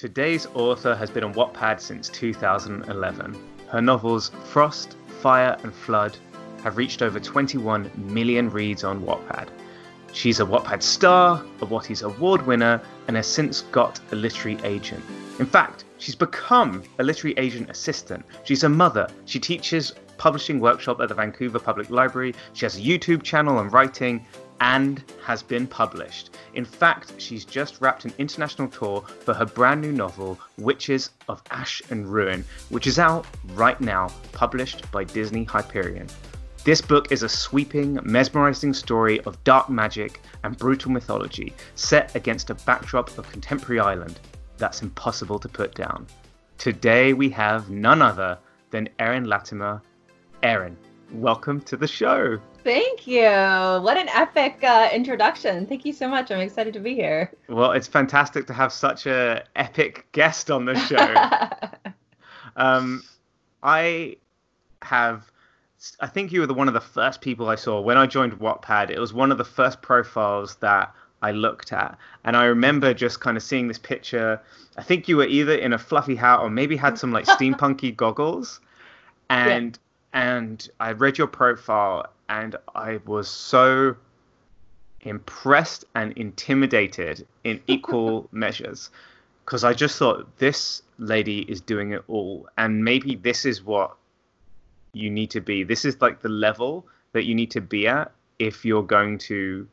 Today's author has been on Wattpad since 2011. Her novels Frost, Fire, and Flood have reached over 21 million reads on Wattpad. She's a Wattpad star, a Wattys Award winner, and has since got a literary agent. In fact, she's become a literary agent assistant. She's a mother. She teaches publishing workshop at the Vancouver Public Library. She has a YouTube channel and writing and has been published. In fact, she's just wrapped an international tour for her brand new novel, Witches of Ash and Ruin, which is out right now, published by Disney Hyperion. This book is a sweeping, mesmerizing story of dark magic and brutal mythology set against a backdrop of contemporary Ireland that's impossible to put down. Today we have none other than Erin Latimer. Erin, welcome to the show. Thank you. What an epic uh, introduction. Thank you so much. I'm excited to be here. Well, it's fantastic to have such a epic guest on the show. um, I have, I think you were the, one of the first people I saw when I joined Wattpad. It was one of the first profiles that I looked at, and I remember just kind of seeing this picture. I think you were either in a fluffy hat or maybe had some like steampunky goggles, and yeah. And I read your profile and I was so impressed and intimidated in equal measures because I just thought this lady is doing it all, and maybe this is what you need to be. This is like the level that you need to be at if you're going to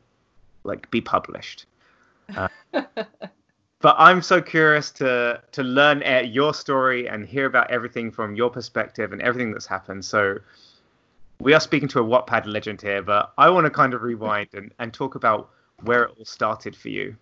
like be published. Uh, but I'm so curious to to learn your story and hear about everything from your perspective and everything that's happened. So we are speaking to a Wattpad legend here, but I want to kind of rewind and, and talk about where it all started for you.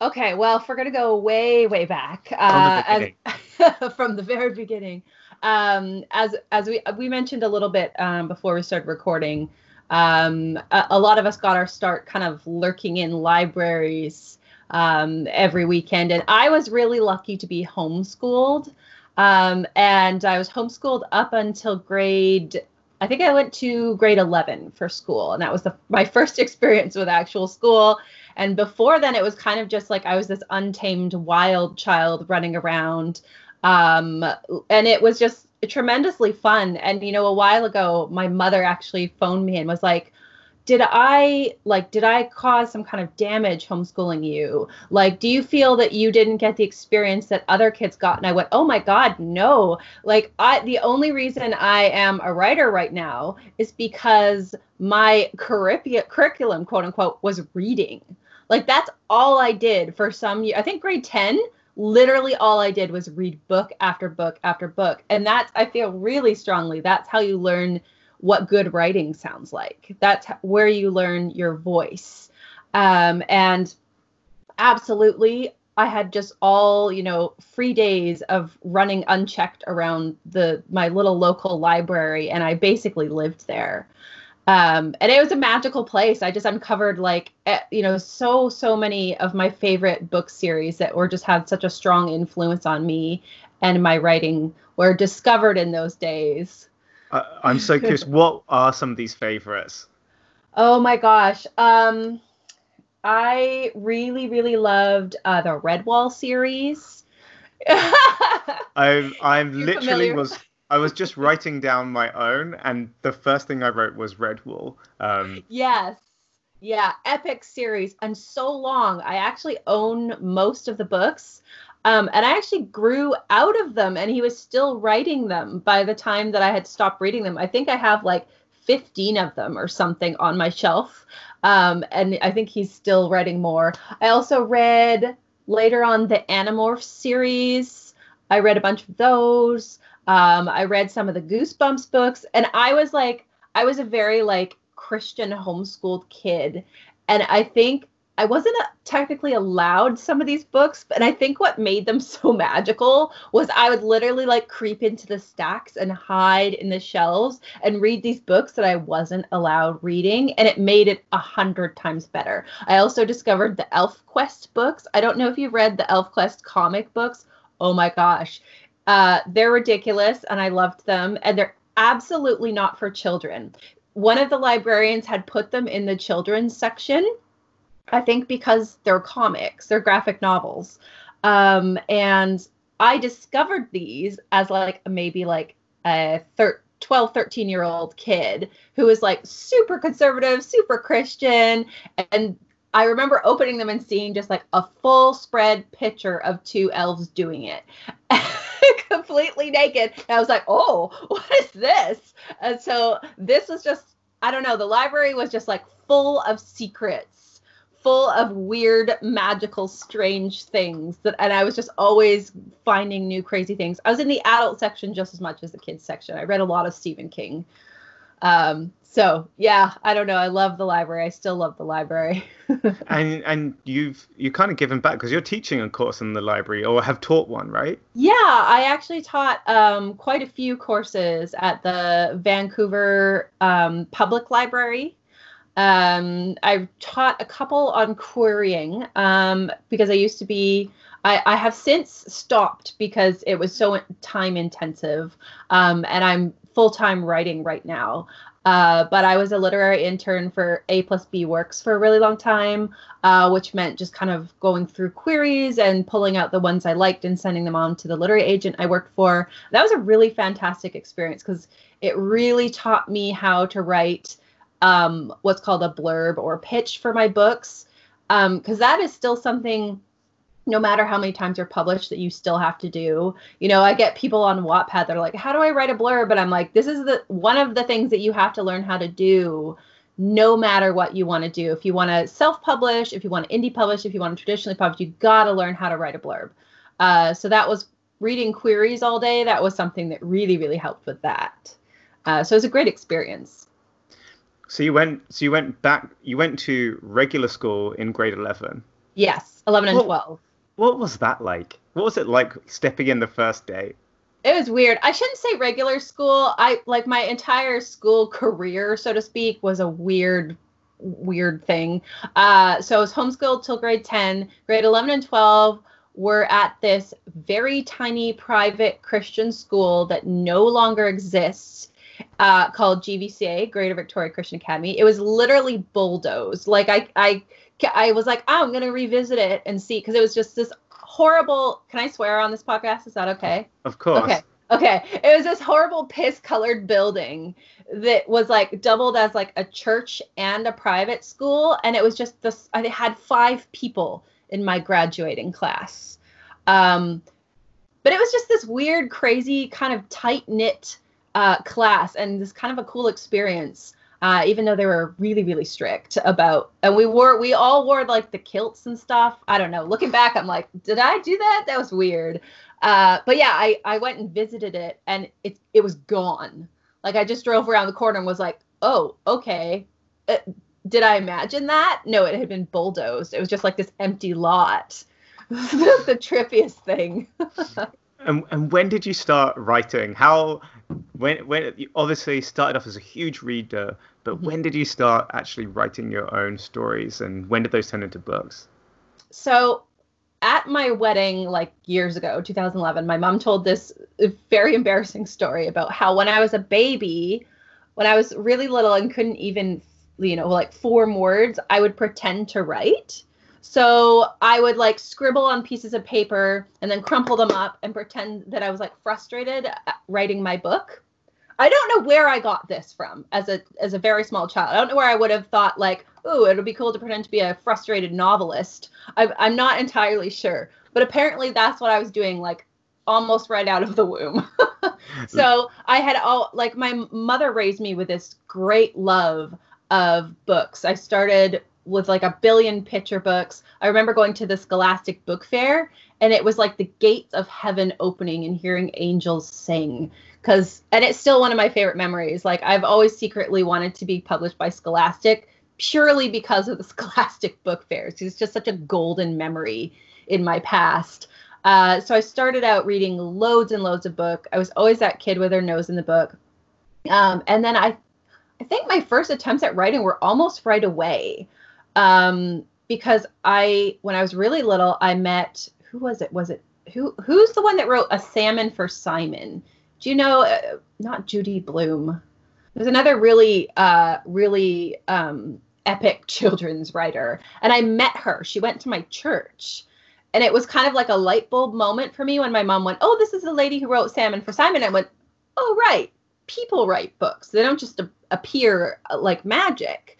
Okay, well, if we're gonna go way, way back, uh, from, the as, from the very beginning, um, as as we we mentioned a little bit um, before we started recording, um, a, a, lot of us got our start kind of lurking in libraries um, every weekend, and I was really lucky to be homeschooled. Um, and I was homeschooled up until grade, I think I went to grade 11 for school. And that was the, my first experience with actual school. And before then, it was kind of just like I was this untamed wild child running around. Um, and it was just tremendously fun. And, you know, a while ago, my mother actually phoned me and was like, did I like did I cause some kind of damage homeschooling you? Like do you feel that you didn't get the experience that other kids got? And I went, "Oh my god, no. Like I the only reason I am a writer right now is because my curriculum, quote unquote, was reading. Like that's all I did for some year. I think grade 10 literally all I did was read book after book after book. And that's I feel really strongly that's how you learn what good writing sounds like. That's where you learn your voice. Um, and absolutely, I had just all, you know, free days of running unchecked around the my little local library, and I basically lived there. Um, and it was a magical place. I just uncovered like, you know, so so many of my favorite book series that were just had such a strong influence on me and my writing were discovered in those days. I'm so curious. what are some of these favorites? Oh my gosh. Um, I really, really loved uh, the Redwall series. I'm, I'm literally familiar? was I was just writing down my own, and the first thing I wrote was Redwall. Um, yes. Yeah, epic series and so long. I actually own most of the books. Um, and I actually grew out of them, and he was still writing them by the time that I had stopped reading them. I think I have like 15 of them or something on my shelf. Um, and I think he's still writing more. I also read later on the Animorphs series. I read a bunch of those. Um, I read some of the Goosebumps books, and I was like, I was a very like Christian homeschooled kid, and I think I wasn't technically allowed some of these books, but I think what made them so magical was I would literally like creep into the stacks and hide in the shelves and read these books that I wasn't allowed reading, and it made it a hundred times better. I also discovered the ElfQuest books. I don't know if you've read the ElfQuest comic books. Oh my gosh, uh, they're ridiculous, and I loved them, and they're absolutely not for children. One of the librarians had put them in the children's section I think because they're comics, they're graphic novels. Um, and I discovered these as like maybe like a thir- 12, 13 year old kid who was like super conservative, super Christian. And I remember opening them and seeing just like a full spread picture of two elves doing it. completely naked. And I was like, oh, what is this? And so this was just, I don't know, the library was just like full of secrets, full of weird, magical, strange things that and I was just always finding new crazy things. I was in the adult section just as much as the kids section. I read a lot of Stephen King. Um, so yeah, I don't know. I love the library. I still love the library. and and you've you kind of given back because you're teaching a course in the library or have taught one, right? Yeah, I actually taught um, quite a few courses at the Vancouver um, Public Library. Um, I've taught a couple on querying um, because I used to be. I, I, have since stopped because it was so time intensive, um, and I'm full time writing right now. Uh, but I was a literary intern for A plus B Works for a really long time, uh, which meant just kind of going through queries and pulling out the ones I liked and sending them on to the literary agent I worked for. That was a really fantastic experience because it really taught me how to write um, what's called a blurb or pitch for my books, because um, that is still something no matter how many times you're published that you still have to do. You know, I get people on Wattpad that are like, "How do I write a blurb?" But I'm like, "This is the one of the things that you have to learn how to do." No matter what you want to do, if you want to self-publish, if you want to indie publish, if you want to traditionally publish, you got to learn how to write a blurb. Uh, so that was reading queries all day. That was something that really, really helped with that. Uh, so it was a great experience. So you went. So you went back. You went to regular school in grade eleven. Yes, eleven and twelve. What was that like? What was it like stepping in the first day? It was weird. I shouldn't say regular school. I like my entire school career, so to speak, was a weird weird thing. Uh, so I was homeschooled till grade 10. Grade 11 and 12 were at this very tiny private Christian school that no longer exists uh, called GVCA, Greater Victoria Christian Academy. It was literally bulldozed. Like I, I I was like, oh, I'm gonna revisit it and see because it was just this horrible. Can I swear on this podcast? Is that okay? Of course. Okay. Okay. It was this horrible piss colored building that was like doubled as like a church and a private school. And it was just this, I had five people in my graduating class. Um, but it was just this weird, crazy, kind of tight knit uh, class and this kind of a cool experience uh, even though they were really really strict about and we wore we all wore like the kilts and stuff. I don't know. Looking back i'm like did i do that? That was weird. Uh, but yeah i i went and visited it and it it was gone. Like i just drove around the corner and was like oh okay. Uh, did i imagine that? No it had been bulldozed. It was just like this empty lot. The trippiest thing. And, and when did you start writing? How when when you obviously started off as a huge reader, but mm-hmm. when did you start actually writing your own stories, and when did those turn into books? So, at my wedding, like years ago, 2011, my mom told this very embarrassing story about how when I was a baby, when I was really little and couldn't even, you know, like form words, I would pretend to write. So I would like scribble on pieces of paper and then crumple them up and pretend that I was like frustrated writing my book. I don't know where I got this from as a as a very small child. I don't know where I would have thought like, oh, it'll be cool to pretend to be a frustrated novelist. I, I'm not entirely sure, but apparently that's what I was doing like almost right out of the womb. so I had all like my mother raised me with this great love of books. I started with like a billion picture books. I remember going to the Scholastic Book Fair and it was like the gates of heaven opening and hearing angels sing cuz and it's still one of my favorite memories. Like I've always secretly wanted to be published by Scholastic purely because of the Scholastic Book Fairs. It's just such a golden memory in my past. Uh, so I started out reading loads and loads of book. I was always that kid with her nose in the book. Um, and then I, I think my first attempts at writing were almost right away um, because I when I was really little, I met who was it? Was it who? Who's the one that wrote A Salmon for Simon? Do you know? Uh, not Judy Blume. There's another really, uh, really um, epic children's writer, and I met her. She went to my church, And it was kind of like a light bulb moment for me when my mom went, "Oh, this is the lady who wrote Salmon for Simon." I went, "Oh, right. People write books. They don't just appear uh, like magic."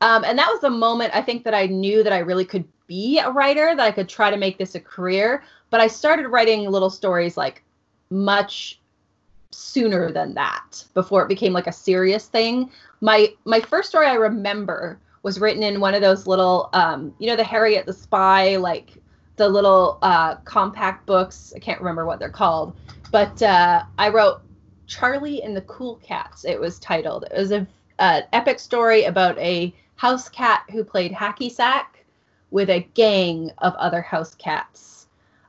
Um, and that was the moment I think that I knew that I really could be a writer, that I could try to make this a career. But I started writing little stories like much sooner than that before it became like a serious thing. My my first story I remember was written in one of those little um, you know the Harriet the Spy like the little uh, compact books. I can't remember what they're called, but uh, I wrote Charlie and the Cool Cats. It was titled. It was a an epic story about a house cat who played hacky sack with a gang of other house cats.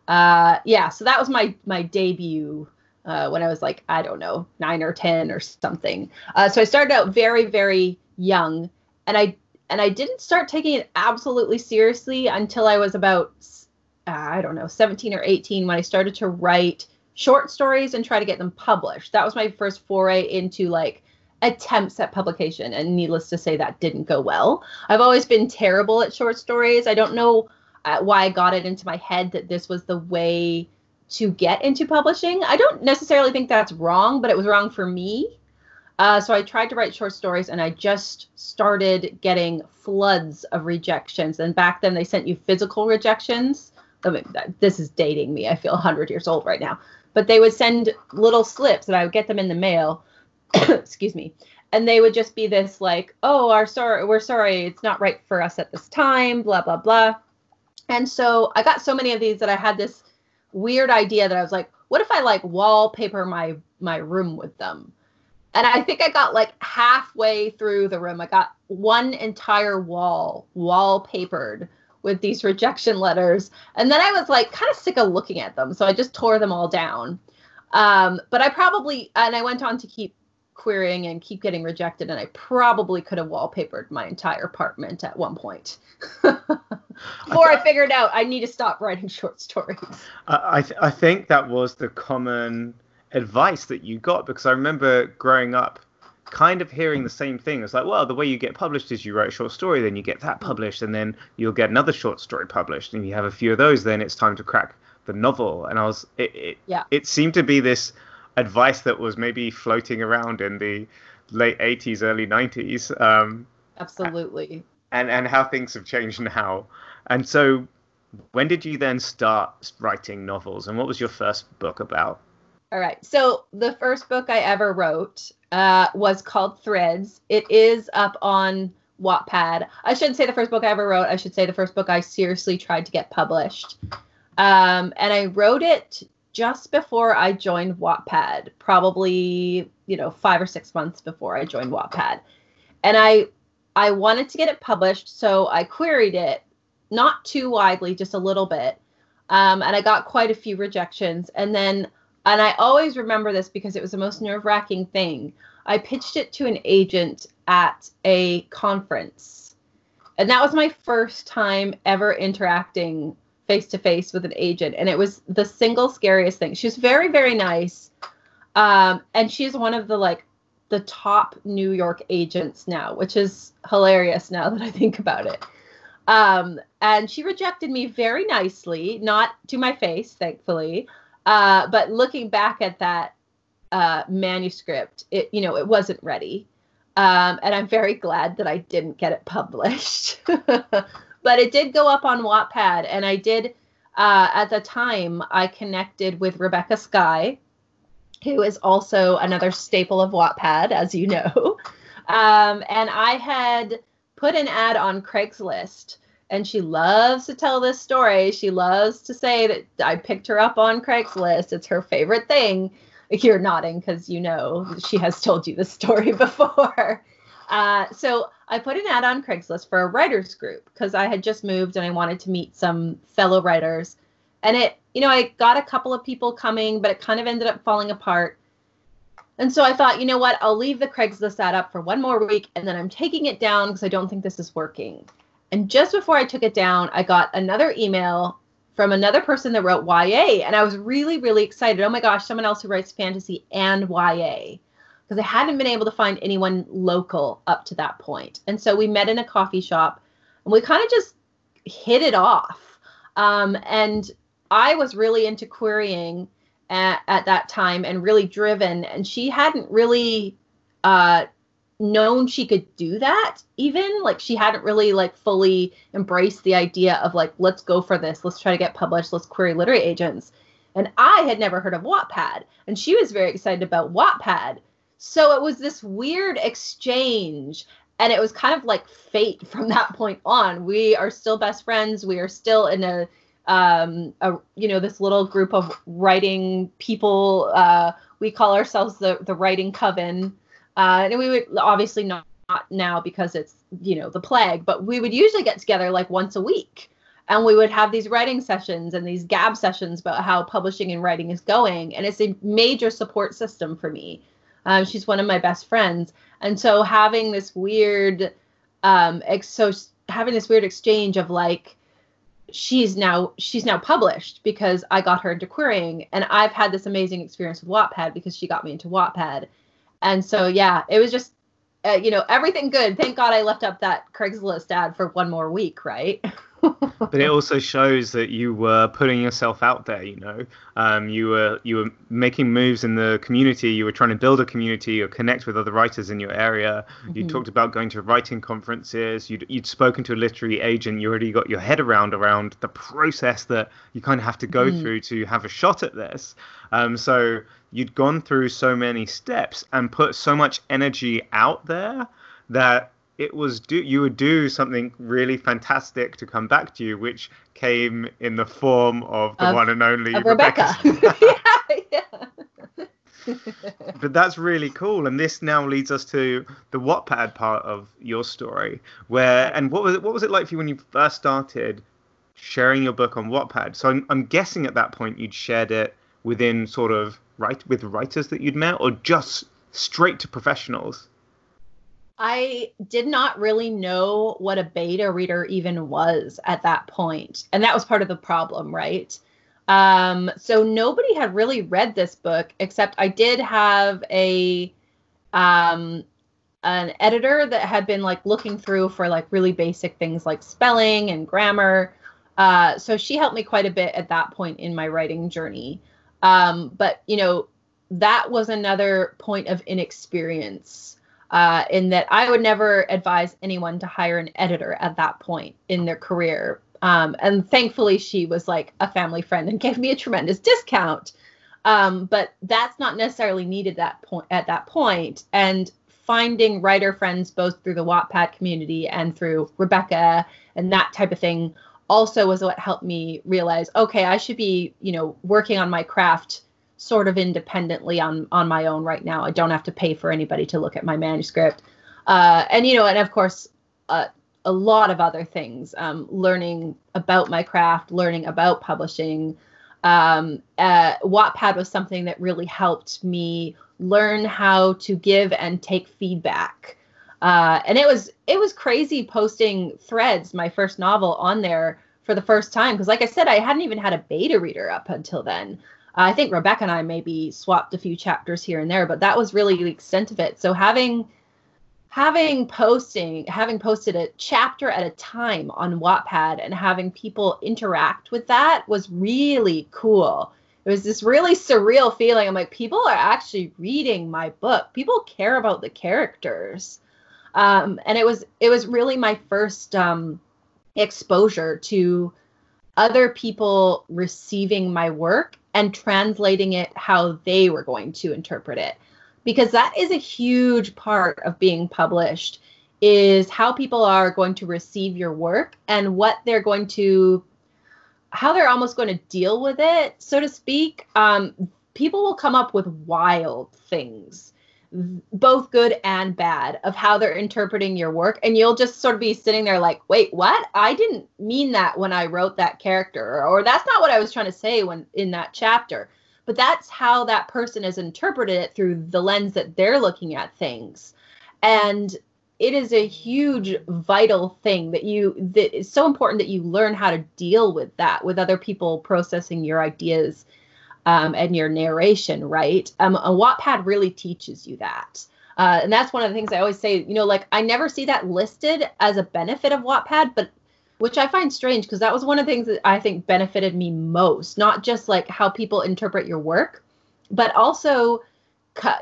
Uh, yeah, so that was my my debut uh, when I was like I don't know nine or ten or something. Uh, so I started out very very young, and I and I didn't start taking it absolutely seriously until I was about uh, I don't know 17 or 18 when I started to write short stories and try to get them published. That was my first foray into like attempts at publication and needless to say that didn't go well. I've always been terrible at short stories. I don't know uh, why i got it into my head that this was the way to get into publishing. I don't necessarily think that's wrong but it was wrong for me. Uh, so i tried to write short stories and i just started getting floods of rejections. And back then they sent you physical rejections. I mean, this is dating me. I feel 100 years old right now. But they would send little slips and i would get them in the mail excuse me. And they would just be this like oh our sorry we're sorry it's not right for us at this time blah blah blah. And so i got so many of these that i had this weird idea that i was like what if i like wallpaper my my room with them? And i think i got like halfway through the room i got one entire wall wallpapered with these rejection letters. And then i was like kind of sick of looking at them so i just tore them all down. Um, but i probably and i went on to keep querying and keep getting rejected and i probably could have wallpapered my entire apartment at one point. Before I, I, figured out i need to stop writing short stories. I, th- I think that was the common advice that you got because i remember growing up kind of hearing the same thing. It's like well the way you get published is you write a short story then you get that published and then you'll get another short story published. And you have a few of those then it's time to crack the novel. And i was it, it yeah. it seemed to be this advice that was maybe floating around in the late 80s, early 90s. Um, Absolutely. And and how things have changed now. And so, when did you then start writing novels, and what was your first book about? All right. So the first book I ever wrote uh, was called Threads. It is up on Wattpad. I shouldn't say the first book I ever wrote. I should say the first book I seriously tried to get published. Um, and I wrote it just before I joined Wattpad, probably, you know, five or six months before I joined Wattpad. And I I wanted to get it published, so I queried it, not too widely, just a little bit. Um, and I got quite a few rejections. And then, and I always remember this because it was the most nerve wracking thing. I pitched it to an agent at a conference. And that was my first time ever interacting face to face with an agent, and it was the single scariest thing. She was very, very nice, um, and she's one of the like the top New York agents now, which is hilarious now that I think about it. Um, and she rejected me very nicely, not to my face, thankfully. Uh, but looking back at that uh, manuscript, it you know it wasn't ready, um, and I'm very glad that I didn't get it published. but it did go up on Wattpad, and I did uh, at the time I connected with Rebecca Sky, who is also another staple of Wattpad, as you know. Um, and I had put an ad on Craigslist, and she loves to tell this story. She loves to say that I picked her up on Craigslist. It's her favorite thing. You're nodding because you know she has told you the story before. Uh, so I put an ad on Craigslist for a writers group because I had just moved and I wanted to meet some fellow writers. And it, you know, I got a couple of people coming, but it kind of ended up falling apart. And so I thought, you know what, I'll leave the Craigslist ad up for one more week and then I'm taking it down because I don't think this is working. And just before I took it down, I got another email from another person that wrote YA. And I was really, really excited. Oh my gosh, someone else who writes fantasy and YA because I hadn't been able to find anyone local up to that point. And so we met in a coffee shop and we kind of just hit it off. Um, and I was really into querying at, at, that time and really driven, and she hadn't really uh, known she could do that even like she hadn't really like fully embraced the idea of like let's go for this let's try to get published let's query literary agents and i had never heard of wattpad and she was very excited about wattpad so it was this weird exchange and it was kind of like fate from that point on. We are still best friends. We are still in a um a you know this little group of writing people uh we call ourselves the the writing coven. Uh, and we would obviously not, not now because it's you know the plague, but we would usually get together like once a week, and we would have these writing sessions and these gab sessions about how publishing and writing is going, and it's a major support system for me. Um, she's one of my best friends, and so having this weird, um, ex- so having this weird exchange of like she's now she's now published because I got her into querying, and I've had this amazing experience with Wattpad because she got me into Wattpad, and so yeah, it was just uh, you know everything good. Thank God I left up that Craigslist ad for one more week, right? but it also shows that you were putting yourself out there. You know, um, you were you were making moves in the community. You were trying to build a community or connect with other writers in your area. Mm-hmm. You talked about going to writing conferences. You'd you'd spoken to a literary agent. You already got your head around around the process that you kind of have to go mm-hmm. through to have a shot at this. Um, so you'd gone through so many steps and put so much energy out there that it was do you would do something really fantastic to come back to you, which came in the form of the of, one and only Rebecca. Rebecca. yeah, yeah. but that's really cool, and this now leads us to the Wattpad part of your story. Where and what was it? What was it like for you when you first started sharing your book on Wattpad? So I'm, I'm guessing at that point you'd shared it within sort of right with writers that you'd met, or just straight to professionals. I did not really know what a beta reader even was at that point. And that was part of the problem, right? Um, so nobody had really read this book, except I did have a um, an editor that had been like looking through for like really basic things like spelling and grammar. Uh, so she helped me quite a bit at that point in my writing journey. Um, but you know, that was another point of inexperience uh, in that I would never advise anyone to hire an editor at that point in their career. Um, and thankfully, she was like a family friend and gave me a tremendous discount. Um, but that's not necessarily needed that point at that point. And finding writer friends both through the Wattpad community and through Rebecca and that type of thing also was what helped me realize, okay, I should be, you know, working on my craft sort of independently on on my own right now. I don't have to pay for anybody to look at my manuscript, uh, and you know, and of course, uh, a lot of other things. Um, learning about my craft, learning about publishing. Um, uh, Wattpad was something that really helped me learn how to give and take feedback. Uh, and it was it was crazy posting threads, my first novel, on there for the first time because, like I said, I hadn't even had a beta reader up until then. I think Rebecca and I maybe swapped a few chapters here and there, but that was really the extent of it. So having having posting having posted a chapter at a time on Wattpad and having people interact with that was really cool. It was this really surreal feeling. I'm like, people are actually reading my book. People care about the characters. Um, and it was it was really my first um, exposure to other people receiving my work and translating it how they were going to interpret it. Because that is a huge part of being published is how people are going to receive your work and what they're going to how they're almost going to deal with it so to speak. Um, people will come up with wild things both good and bad of how they're interpreting your work. And you'll just sort of be sitting there like wait what? I didn't mean that when i wrote that character or, that's not what i was trying to say when in that chapter. But that's how that person has interpreted it through the lens that they're looking at things. And it is a huge vital thing that you that is so important that you learn how to deal with that with other people processing your ideas um, and your narration, right? Um, a Wattpad really teaches you that. Uh, and that's one of the things I always say, you know, like I never see that listed as a benefit of Wattpad, but which I find strange because that was one of the things that I think benefited me most, not just like how people interpret your work, but also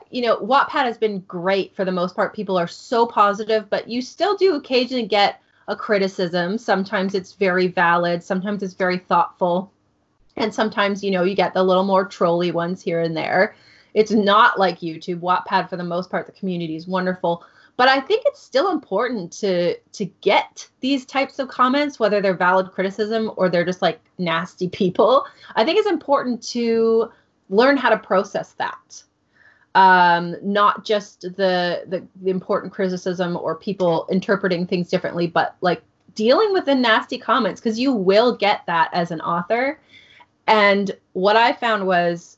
you know, Wattpad has been great for the most part. People are so positive, but you still do occasionally get a criticism. Sometimes it's very valid, sometimes it's very thoughtful, and sometimes, you know, you get the little more trolly ones here and there. It's not like YouTube. Wattpad, for the most part, the community is wonderful. But I think it's still important to to get these types of comments, whether they're valid criticism or they're just like nasty people. I think it's important to learn how to process that um, not just the, the, the important criticism or people interpreting things differently, but like dealing with the nasty comments because you will get that as an author. And what I found was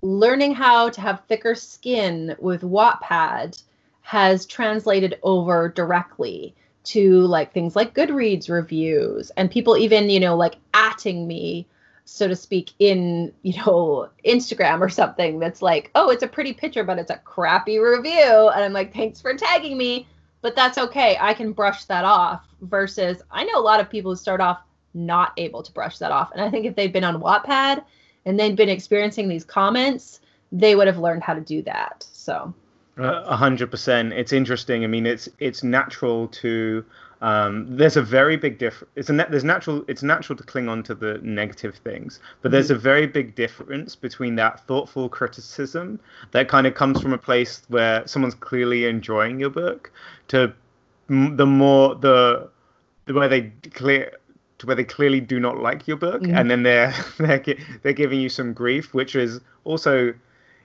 learning how to have thicker skin with Wattpad has translated over directly to like things like Goodreads reviews and people even, you know, like atting me so to speak, in you know Instagram or something that's like, oh, it's a pretty picture, but it's a crappy review, and I'm like, thanks for tagging me, but that's okay. I can brush that off. Versus, I know a lot of people who start off not able to brush that off, and I think if they'd been on Wattpad and they'd been experiencing these comments, they would have learned how to do that. So. A hundred percent. It's interesting. I mean, it's it's natural to um, there's a very big difference. It's a there's natural. It's natural to cling on to the negative things, but there's mm-hmm. a very big difference between that thoughtful criticism that kind of comes from a place where someone's clearly enjoying your book, to the more the the way they clear to where they clearly do not like your book, mm-hmm. and then they're they're they're giving you some grief, which is also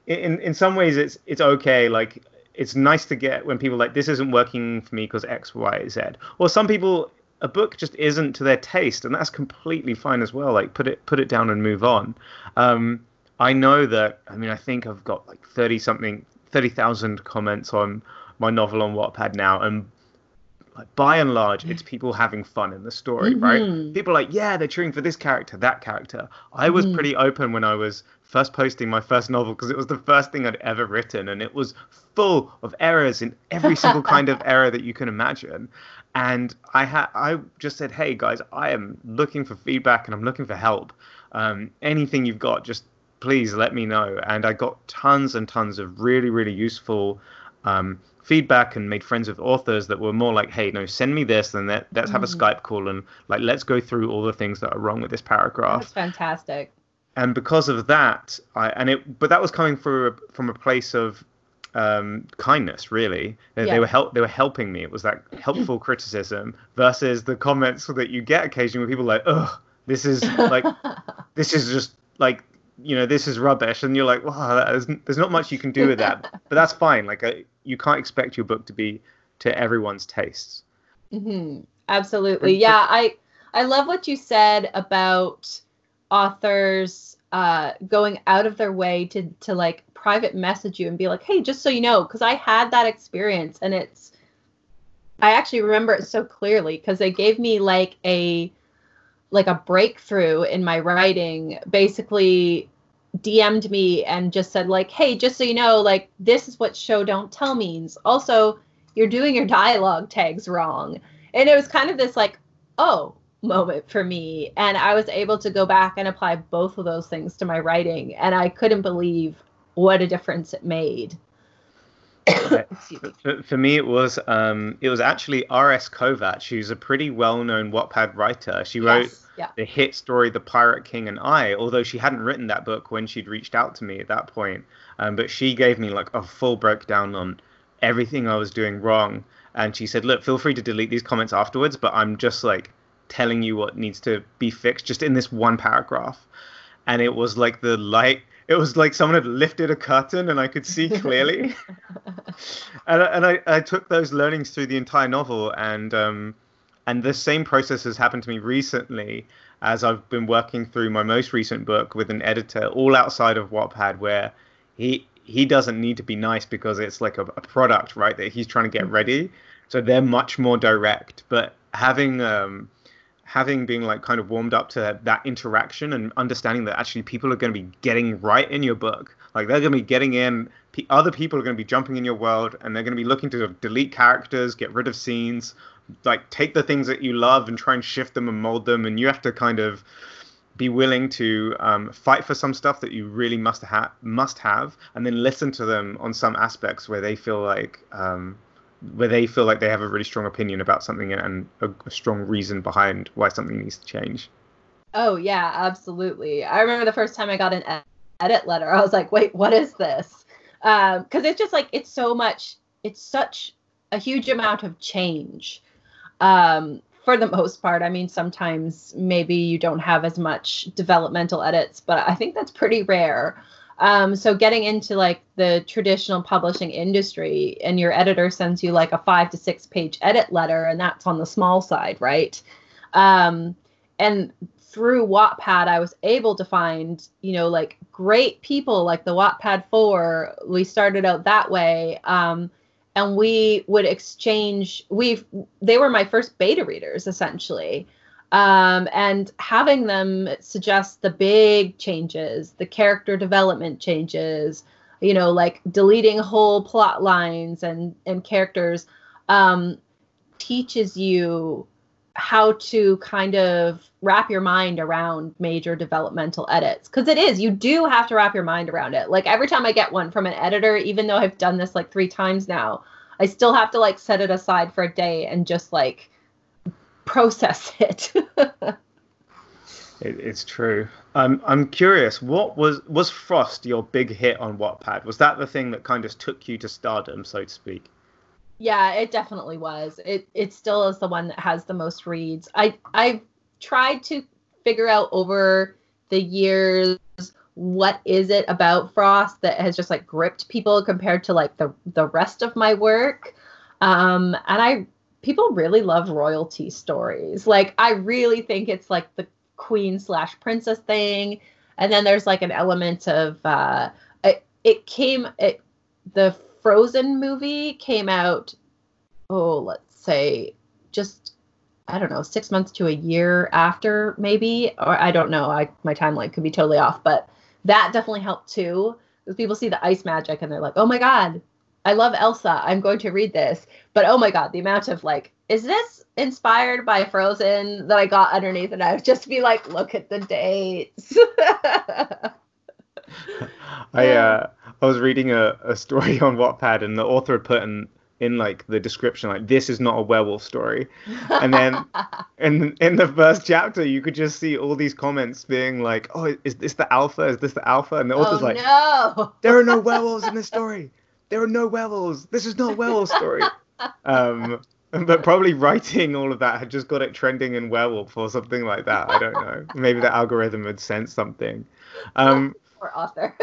in in some ways it's it's okay. Like it's nice to get when people like this isn't working for me because X, Y, Z. Or some people a book just isn't to their taste, and that's completely fine as well. Like put it put it down and move on. Um, I know that. I mean, I think I've got like thirty something, thirty thousand comments on my novel on Wattpad now, and like by and large, it's people having fun in the story, mm-hmm. right? People like, yeah, they're cheering for this character, that character. I was mm-hmm. pretty open when I was first posting my first novel because it was the first thing I'd ever written, and it was full of errors in every single kind of error that you can imagine. And I had, I just said, hey guys, I am looking for feedback and I'm looking for help. Um, anything you've got, just please let me know. And I got tons and tons of really, really useful. Um, feedback and made friends with authors that were more like, hey, no, send me this, and let, us have mm. a Skype call and like let's go through all the things that are wrong with this paragraph. That's fantastic. And because of that, I and it, but that was coming from a, from a place of um, kindness, really. They, yeah. they were help, they were helping me. It was that helpful criticism versus the comments that you get occasionally where people are like, ugh, this is like, this is just like you know this is rubbish and you're like wow there's, there's not much you can do with that. But that's fine like uh, you can't expect your book to be to everyone's tastes. Mm-hmm. absolutely. Yeah i i love what you said about authors uh, going out of their way to to like private message you and be like hey just so you know because i had that experience and it's i actually remember it so clearly because they gave me like a like a breakthrough in my writing basically DM'd me and just said like, "Hey, just so you know, like this is what show don't tell means. Also, you're doing your dialogue tags wrong." And it was kind of this like, "Oh, moment for me." And I was able to go back and apply both of those things to my writing, and I couldn't believe what a difference it made. for, for, me, it was um, it was actually R.S. Kovach, who's a pretty well-known Wattpad writer. She wrote yes, yeah. the hit story "The Pirate King and I," although she hadn't written that book when she'd reached out to me at that point. Um, but she gave me like a full breakdown on everything I was doing wrong, and she said, "Look, feel free to delete these comments afterwards, but I'm just like telling you what needs to be fixed just in this one paragraph." And it was like the light it was like someone had lifted a curtain and I could see clearly. and and I, I took those learnings through the entire novel, and um, and the same process has happened to me recently as I've been working through my most recent book with an editor, all outside of Wattpad, where he he doesn't need to be nice because it's like a, a product, right? That he's trying to get ready. So they're much more direct. But having um, having been like kind of warmed up to that interaction and understanding that actually people are going to be getting right in your book like they're going to be getting in other people are going to be jumping in your world and they're going to be looking to delete characters get rid of scenes like take the things that you love and try and shift them and mold them, and you have to kind of be willing to um, fight for some stuff that you really must have must have, and then listen to them on some aspects where they feel like um, where they feel like they have a really strong opinion about something and a, a strong reason behind why something needs to change. Oh yeah, absolutely. I remember the first time I got an edit letter, I was like, wait, what is this? Because um, it's just like it's so much, it's such a huge amount of change. Um, for the most part, I mean, sometimes maybe you don't have as much developmental edits, but I think that's pretty rare. Um, so getting into like the traditional publishing industry and your editor sends you like a five to six page edit letter and that's on the small side, right? Um, and through Wattpad, I was able to find, you know, like great people like the Wattpad 4. We started out that way. Um, and we would exchange, we they were my first beta readers essentially. Um, and having them suggest the big changes, the character development changes, you know, like deleting whole plot lines and and characters, um, teaches you how to kind of wrap your mind around major developmental edits because it is you do have to wrap your mind around it like every time i get one from an editor even though i've done this like three times now i still have to like set it aside for a day and just like process it. it it's true. I'm I'm curious. What was was Frost your big hit on Wattpad? Was that the thing that kind of took you to stardom, so to speak? Yeah, it definitely was. It it still is the one that has the most reads. I I tried to figure out over the years what is it about Frost that has just like gripped people compared to like the the rest of my work. Um, and I people really love royalty stories. Like I really think it's like the queen slash princess thing, and then there's like an element of uh, it, it came it the Frozen movie came out. Oh, let's say just I don't know six months to a year after maybe, or I don't know. I my timeline could be totally off, but that definitely helped too. Because people see the ice magic and they're like, oh my god, I love Elsa. I'm going to read this. But oh my god, the amount of like, is this inspired by Frozen that I got underneath? And I would just be like, look at the dates. I uh, I was reading a, a story on Wattpad and the author had put in in like the description like this is not a werewolf story and then in in the first chapter you could just see all these comments being like oh is this the alpha is this the alpha and the author's oh, like no there are no werewolves in this story there are no werewolves. This is not a werewolf story. um, but probably writing all of that had just got it trending in werewolf or something like that. I don't know. Maybe the algorithm had sent something. Um, or author.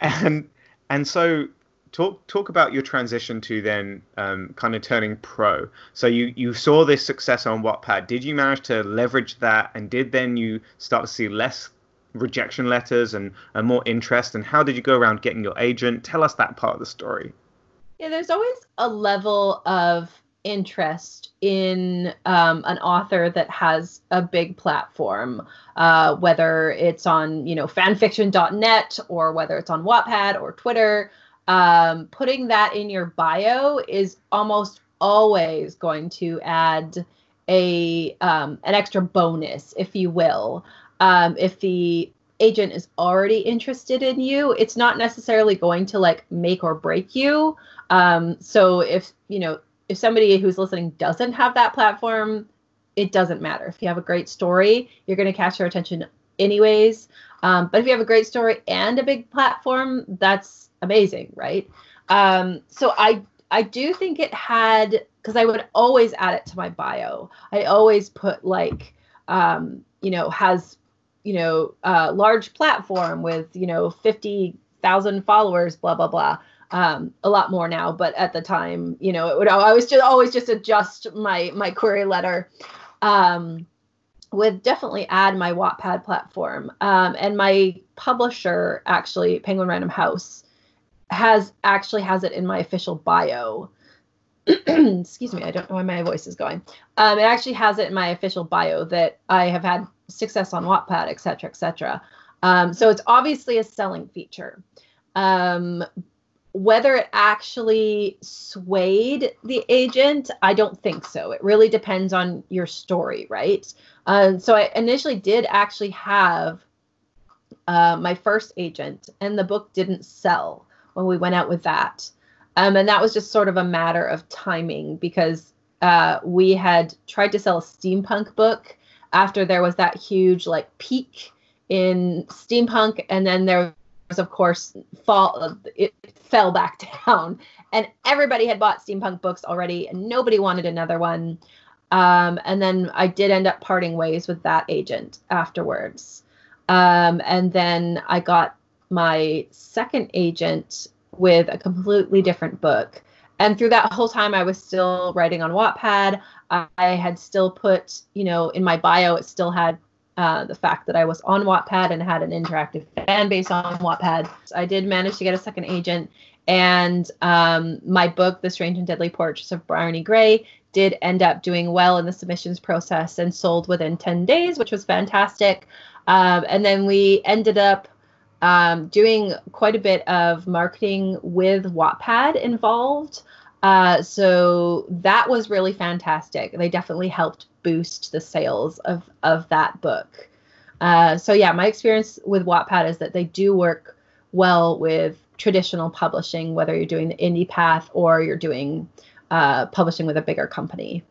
and and so talk talk about your transition to then um, kind of turning pro. So you you saw this success on Wattpad. Did you manage to leverage that, and did then you start to see less rejection letters and, and more interest? And how did you go around getting your agent? Tell us that part of the story. Yeah, there's always a level of interest in um, an author that has a big platform, uh, whether it's on you know fanfiction.net or whether it's on Wattpad or Twitter. Um, putting that in your bio is almost always going to add a um, an extra bonus, if you will um, if the agent is already interested in you, it's not necessarily going to like make or break you. Um, so if you know if somebody who's listening doesn't have that platform, it doesn't matter. If you have a great story, you're going to catch their attention anyways. Um, but if you have a great story and a big platform, that's amazing, right? Um, so I I do think it had because I would always add it to my bio. I always put like um, you know has you know, uh, large platform with, you know, 50,000 followers, blah, blah, blah. Um, a lot more now, but at the time, you know, it would I was just always just adjust my my query letter. Um, would definitely add my Wattpad platform. Um, and my publisher, actually, Penguin Random House, has actually has it in my official bio. Excuse me, I don't know why my voice is going. Um, it actually has it in my official bio that I have had success on Wattpad, et cetera, et cetera. Um, so it's obviously a selling feature. Um, whether it actually swayed the agent, I don't think so. It really depends on your story, right? Uh, so I initially did actually have uh, my first agent, and the book didn't sell when we went out with that. Um, and that was just sort of a matter of timing because uh, we had tried to sell a steampunk book after there was that huge like peak in steampunk, and then there was, of course, fall. It fell back down, and everybody had bought steampunk books already, and nobody wanted another one. Um, and then I did end up parting ways with that agent afterwards. Um, and then I got my second agent with a completely different book. And through that whole time, I was still writing on Wattpad. I had still put, you know, in my bio, it still had uh, the fact that I was on Wattpad and had an interactive fan base on Wattpad. I did manage to get a second agent, and um, my book, The Strange and Deadly Portraits of Bryony Gray, did end up doing well in the submissions process and sold within 10 days, which was fantastic. Um, and then we ended up um, doing quite a bit of marketing with Wattpad involved. Uh, so that was really fantastic. They definitely helped boost the sales of of that book. Uh, so yeah, my experience with Wattpad is that they do work well with traditional publishing, whether you're doing the indie path or you're doing uh, publishing with a bigger company.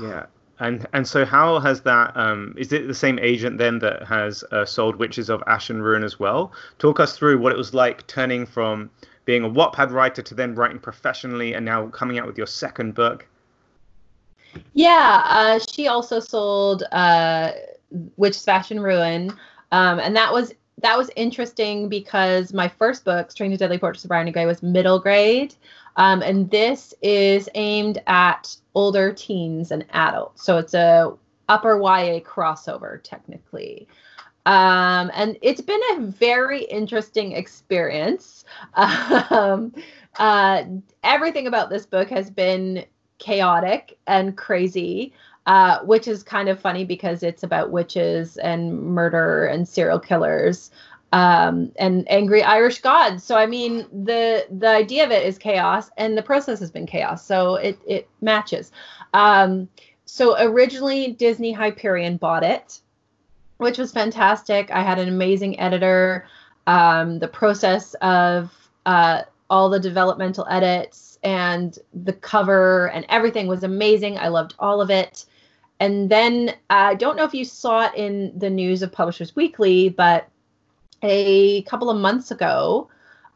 Yeah, and and so how has that? Um, is it the same agent then that has uh, sold Witches of Ash and Ruin as well? Talk us through what it was like turning from being a Wattpad writer to then writing professionally and now coming out with your second book. Yeah, uh, she also sold uh, Ash and Ruin, um, and that was that was interesting because my first book, Strange and Deadly Portraits of Bryony Gray, was middle grade. Um, and this is aimed at older teens and adults. So it's a upper YA crossover technically. Um, and it's been a very interesting experience. Um, uh, everything about this book has been chaotic and crazy, uh, which is kind of funny because it's about witches and murder and serial killers um, and angry Irish gods. So I mean, the the idea of it is chaos, and the process has been chaos. So it it matches. Um, so originally, Disney Hyperion bought it, which was fantastic. I had an amazing editor. Um, the process of uh, all the developmental edits and the cover and everything was amazing. I loved all of it. And then I don't know if you saw it in the news of Publishers Weekly, but a couple of months ago,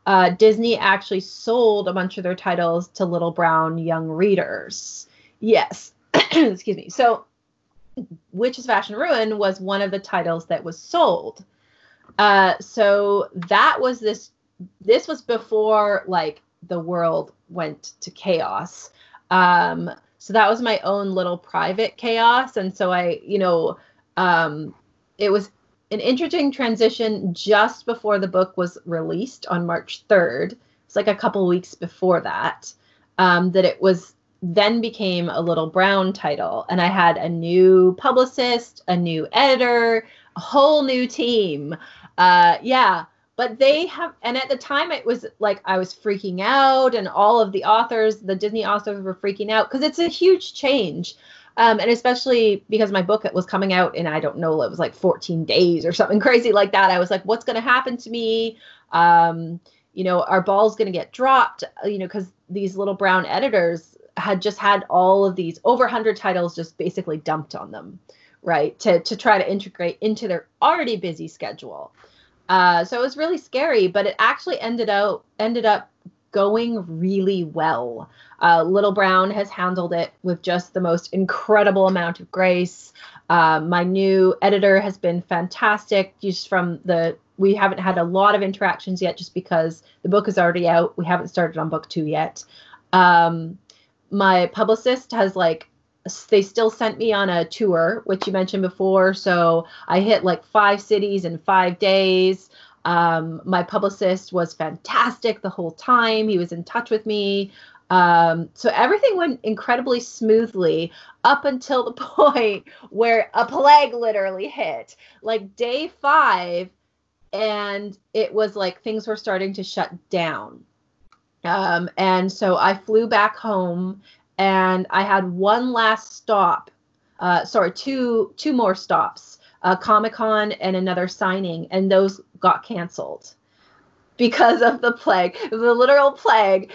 uh, Disney actually sold a bunch of their titles to Little Brown Young Readers. Yes, excuse me. So, Ash and Ruin was one of the titles that was sold. Uh, so that was this. This was before like the world went to chaos. Um, so that was my own little private chaos, and so I, you know, um, it was an interesting transition just before the book was released on March 3rd. It's like a couple weeks before that. Um, that it was then became a Little Brown title, and I had a new publicist, a new editor, a whole new team. Uh, yeah, but they have, and at the time it was like I was freaking out, and all of the authors, the Disney authors, were freaking out because it's a huge change. Um, and especially because my book was coming out in I don't know it was like 14 days or something crazy like that. I was like, what's going to happen to me? Um, you know, our ball's going to get dropped. Uh, you know, because these little brown editors had just had all of these over 100 titles just basically dumped on them, right? To to try to integrate into their already busy schedule. Uh, so it was really scary, but it actually ended out ended up going really well. Uh, Little Brown has handled it with just the most incredible amount of grace. Uh, my new editor has been fantastic. Just from the, we haven't had a lot of interactions yet, just because the book is already out. We haven't started on book two yet. Um, my publicist has like they still sent me on a tour, which you mentioned before. So I hit like five cities in five days. Um, my publicist was fantastic the whole time. He was in touch with me. Um, so everything went incredibly smoothly up until the point where a plague literally hit. Like day five, and it was like things were starting to shut down. Um, and so I flew back home and I had one last stop. Uh, sorry, two two more stops, uh, Comic Con and another signing, and those got canceled because of the plague, the literal plague.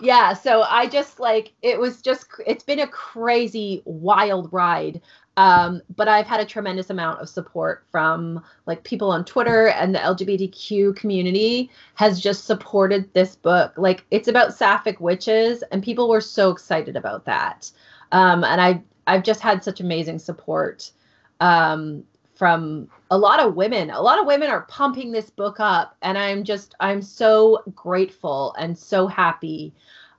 Yeah, so I just like it was just it's been a crazy wild ride. Um, but I've had a tremendous amount of support from like people on Twitter and the LGBTQ community has just supported this book. Like it's about sapphic witches, and people were so excited about that. Um, and I I've just had such amazing support um, from a lot of women. A lot of women are pumping this book up, and I'm just I'm so grateful and so happy.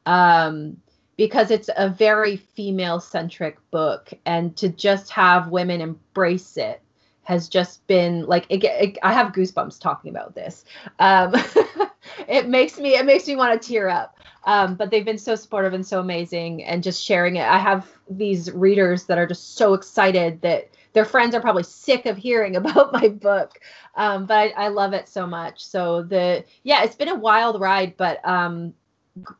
Um, because it's a very female centric book and to just have women embrace it has just been like it, it, I have goosebumps talking about this. Um, it makes me it makes me want to tear up. Um, but they've been so supportive and so amazing, and just sharing it. I have these readers that are just so excited that their friends are probably sick of hearing about my book. Um, but I, I, love it so much. So the yeah, it's been a wild ride, but um,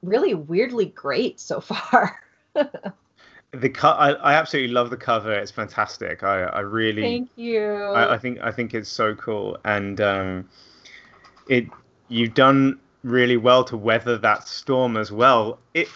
really weirdly great so far. the cut I, I absolutely love the cover it's fantastic i i really thank you i, I think i think it's so cool and um it you've done really well to weather that storm as well it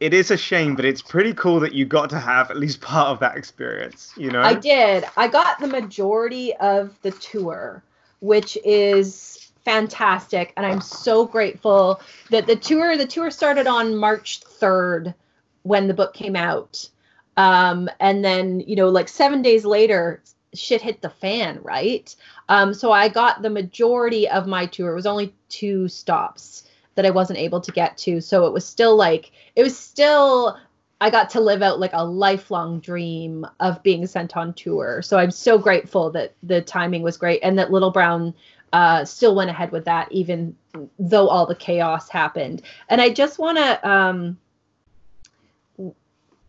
it is a shame but it's pretty cool that you got to have at least part of that experience you know? I did. I got the majority of the tour which is fantastic and i'm so grateful that the tour the tour started on march 3rd when the book came out. Um, and then you know like seven days later shit hit the fan right? Um, so i got the majority of my tour. It was only two stops that i wasn't able to get to so it was still like it was still I got to live out like a lifelong dream of being sent on tour. So I'm so grateful that the timing was great and that Little Brown uh, still went ahead with that, even though all the chaos happened. And I just want to, um, uh,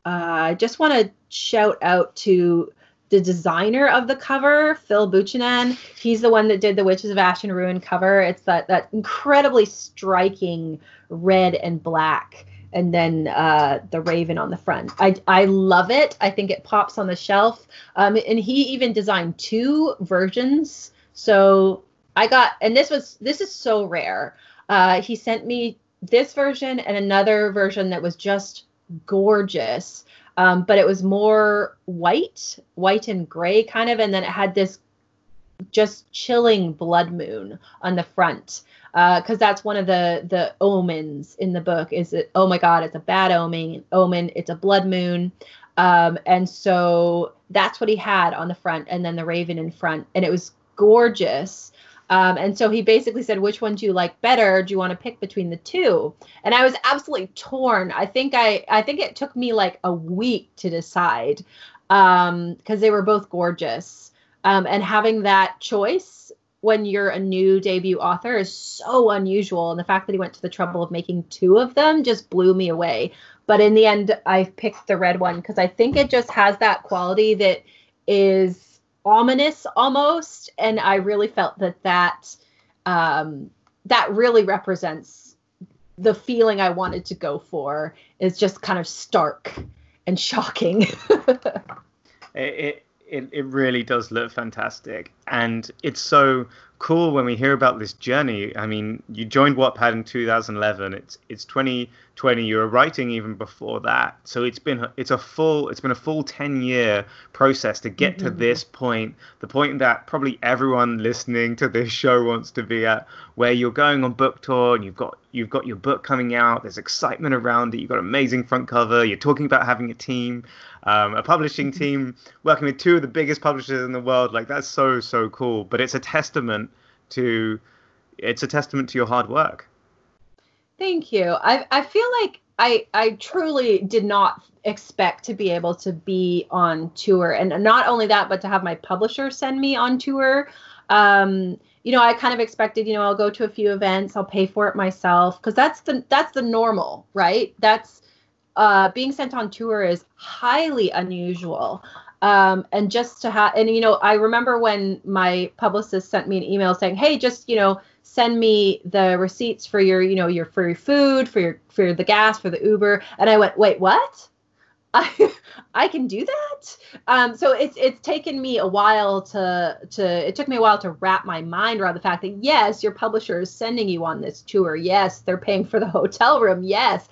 I just want to shout out to the designer of the cover, Phil Buchanan. He's the one that did the Witches of Ash and Ruin cover. It's that that incredibly striking red and black and then uh, the raven on the front. I, I love it. I think it pops on the shelf. Um, and he even designed two versions. So I got, and this was this is so rare. Uh, he sent me this version and another version that was just gorgeous. Um, but it was more white, white and gray kind of, and then it had this just chilling blood moon on the front. Because uh, that's one of the the omens in the book is it oh my god it's a bad omen omen it's a blood moon. Um, and so that's what he had on the front and then the raven in front. And it was gorgeous um, and so he basically said, which one do you like better? Do you want to pick between the two? And I was absolutely torn. I think I, I think it took me like a week to decide because um, they were both gorgeous. Um, and having that choice when you're a new debut author is so unusual. And the fact that he went to the trouble of making two of them just blew me away. But in the end, I picked the red one because I think it just has that quality that is ominous almost and i really felt that that um, that really represents the feeling i wanted to go for is just kind of stark and shocking. It, it, it really does look fantastic. And it's so cool when we hear about this journey. I mean you joined wattpad in 2011 it's it's 2020 you were writing even before that. So it's been it's a full it's been a full 10 year process to get mm-hmm. to this point the point that probably everyone listening to this show wants to be at where you're going on book tour and you've got you've got your book coming out. There's excitement around it. You've got an amazing front cover. You're talking about having a team um, a publishing mm-hmm. team working with two of the biggest publishers in the world. Like that's so so cool. But it's a testament to it's a testament to your hard work. Thank you. I i feel like i i truly did not expect to be able to be on tour and not only that but to have my publisher send me on tour. Um you know i kind of expected you know i'll go to a few events i'll pay for it myself because that's the that's the normal right? That's uh, being sent on tour is highly unusual. Um, and just to have, and you know, I remember when my publicist sent me an email saying, "Hey, just you know, send me the receipts for your, you know, your your food, for your for the gas, for the Uber." And I went, "Wait, what?" I I can do that. Um, so it's it's taken me a while to to it took me a while to wrap my mind around the fact that yes, your publisher is sending you on this tour. Yes, they're paying for the hotel room. Yes.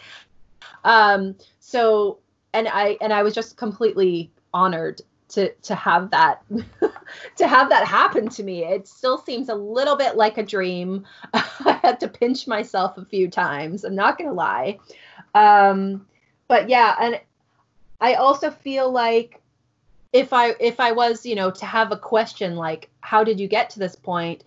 Um, so and I and I was just completely honored to to have that to have that happen to me. It still seems a little bit like a dream. I had to pinch myself a few times. I'm not gonna lie. Um, but yeah, and I also feel like if I if I was, you know, to have a question like how did you get to this point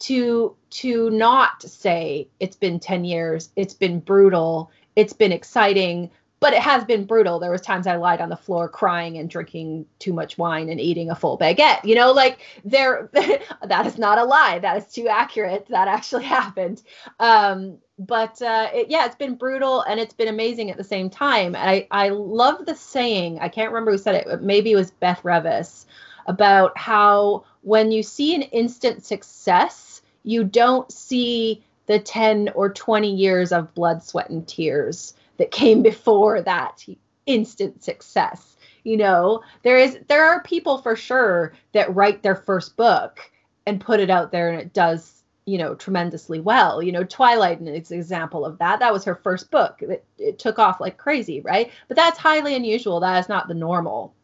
to to not say it's been 10 years, it's been brutal, it's been exciting, but it has been brutal. There was times I lied on the floor crying and drinking too much wine and eating a full baguette. You know, like there that is not a lie. That is too accurate. That actually happened. Um, but uh, it, yeah, it's been brutal and it's been amazing at the same time. And I I love the saying. I can't remember who said it. Maybe it was Beth Revis about how when you see an instant success, you don't see the 10 or 20 years of blood, sweat, and tears that came before that instant success you know? There is there are people for sure that write their first book and put it out there and it does you know tremendously well. You know twilight is an example of that. That was her first book. It, it took off like crazy right? But that's highly unusual. That is not the normal.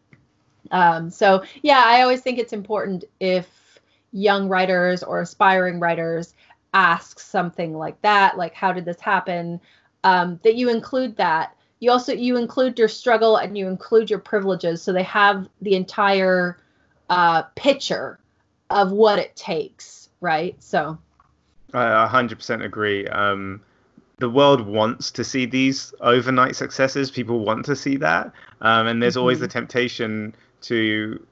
Um, so yeah i always think it's important if young writers or aspiring writers ask something like that like how did this happen um, that you include that. You also you include your struggle and you include your privileges, so they have the entire uh, picture of what it takes, right? So. I 100% agree. Um, the world wants to see these overnight successes. People want to see that, um, and there's mm-hmm. always the temptation to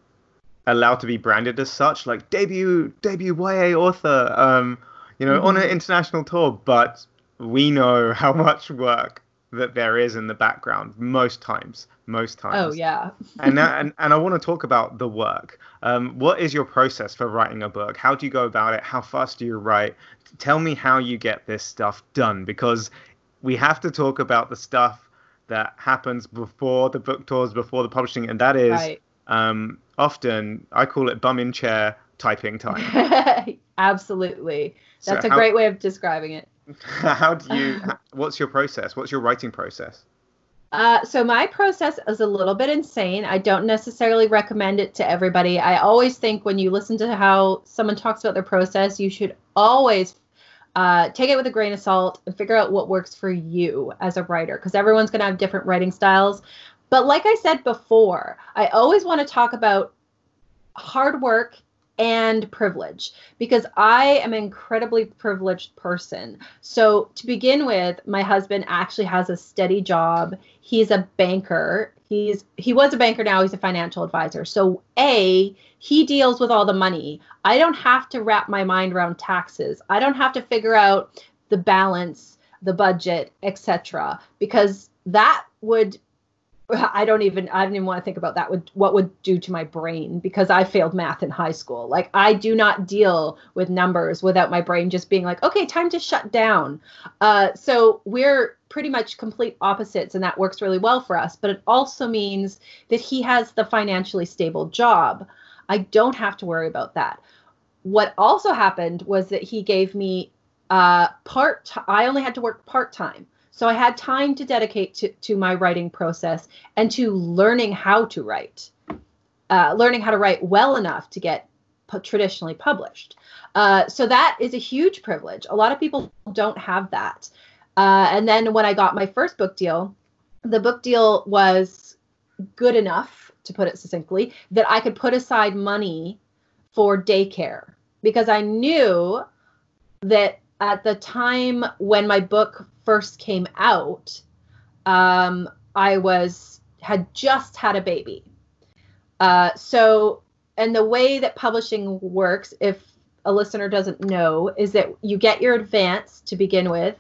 allow to be branded as such, like debut debut YA author, um, you know, mm-hmm. on an international tour. But we know how much work that there is in the background most times most times. oh yeah. And, and and i want to talk about the work. Um, what is your process for writing a book? How do you go about it? How fast do you write? Tell me how you get this stuff done because we have to talk about the stuff that happens before the book tours before the publishing and that is right. um, often i call it bum in chair typing time. Absolutely. That's so a how, great way of describing it how do you what's your process? What's your writing process? Uh, so my process is a little bit insane. I don't necessarily recommend it to everybody. I always think when you listen to how someone talks about their process you should always uh, take it with a grain of salt and figure out what works for you as a writer because everyone's going to have different writing styles. But like i said before i always want to talk about hard work and privilege because I am an incredibly privileged person. So, to begin with, my husband actually has a steady job. He's a banker. He's he was a banker now he's a financial advisor. So, A, he deals with all the money. I don't have to wrap my mind around taxes. I don't have to figure out the balance, the budget, etc. because that would I don't even I don't even want to think about that would what would do to my brain because I failed math in high school. Like I do not deal with numbers without my brain just being like, okay, time to shut down. Uh, so we're pretty much complete opposites, and that works really well for us. But it also means that he has the financially stable job. I don't have to worry about that. What also happened was that he gave me uh, part. I only had to work part time. So I had time to dedicate to, to my writing process and to learning how to write, uh, learning how to write well enough to get traditionally published. Uh, so that is a huge privilege. A lot of people don't have that. Uh, and then when I got my first book deal, the book deal was good enough, to put it succinctly, that I could put aside money for daycare because I knew that at the time when my book first came out, um, I was had just had a baby. Uh, so, and the way that publishing works, if a listener doesn't know, is that you get your advance to begin with,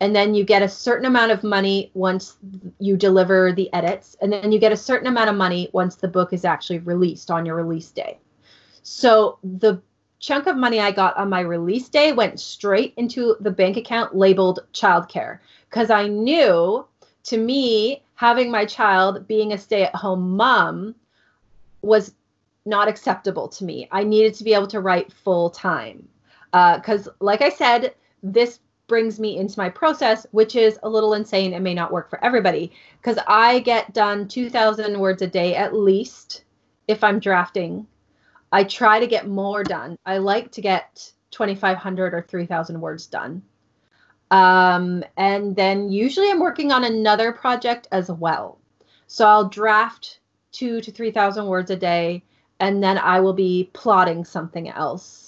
and then you get a certain amount of money once you deliver the edits and then you get a certain amount of money once the book is actually released on your release day so the chunk of money i got on my release day went straight into the bank account labeled childcare because i knew to me having my child being a stay-at-home mom was not acceptable to me i needed to be able to write full time because uh, like i said this brings me into my process, which is a little insane and may not work for everybody because I get done 2,000 words a day at least if I'm drafting. I try to get more done. I like to get 2,500 or 3,000 words done. Um, and then usually I'm working on another project as well. So I'll draft two to 3,000 words a day and then I will be plotting something else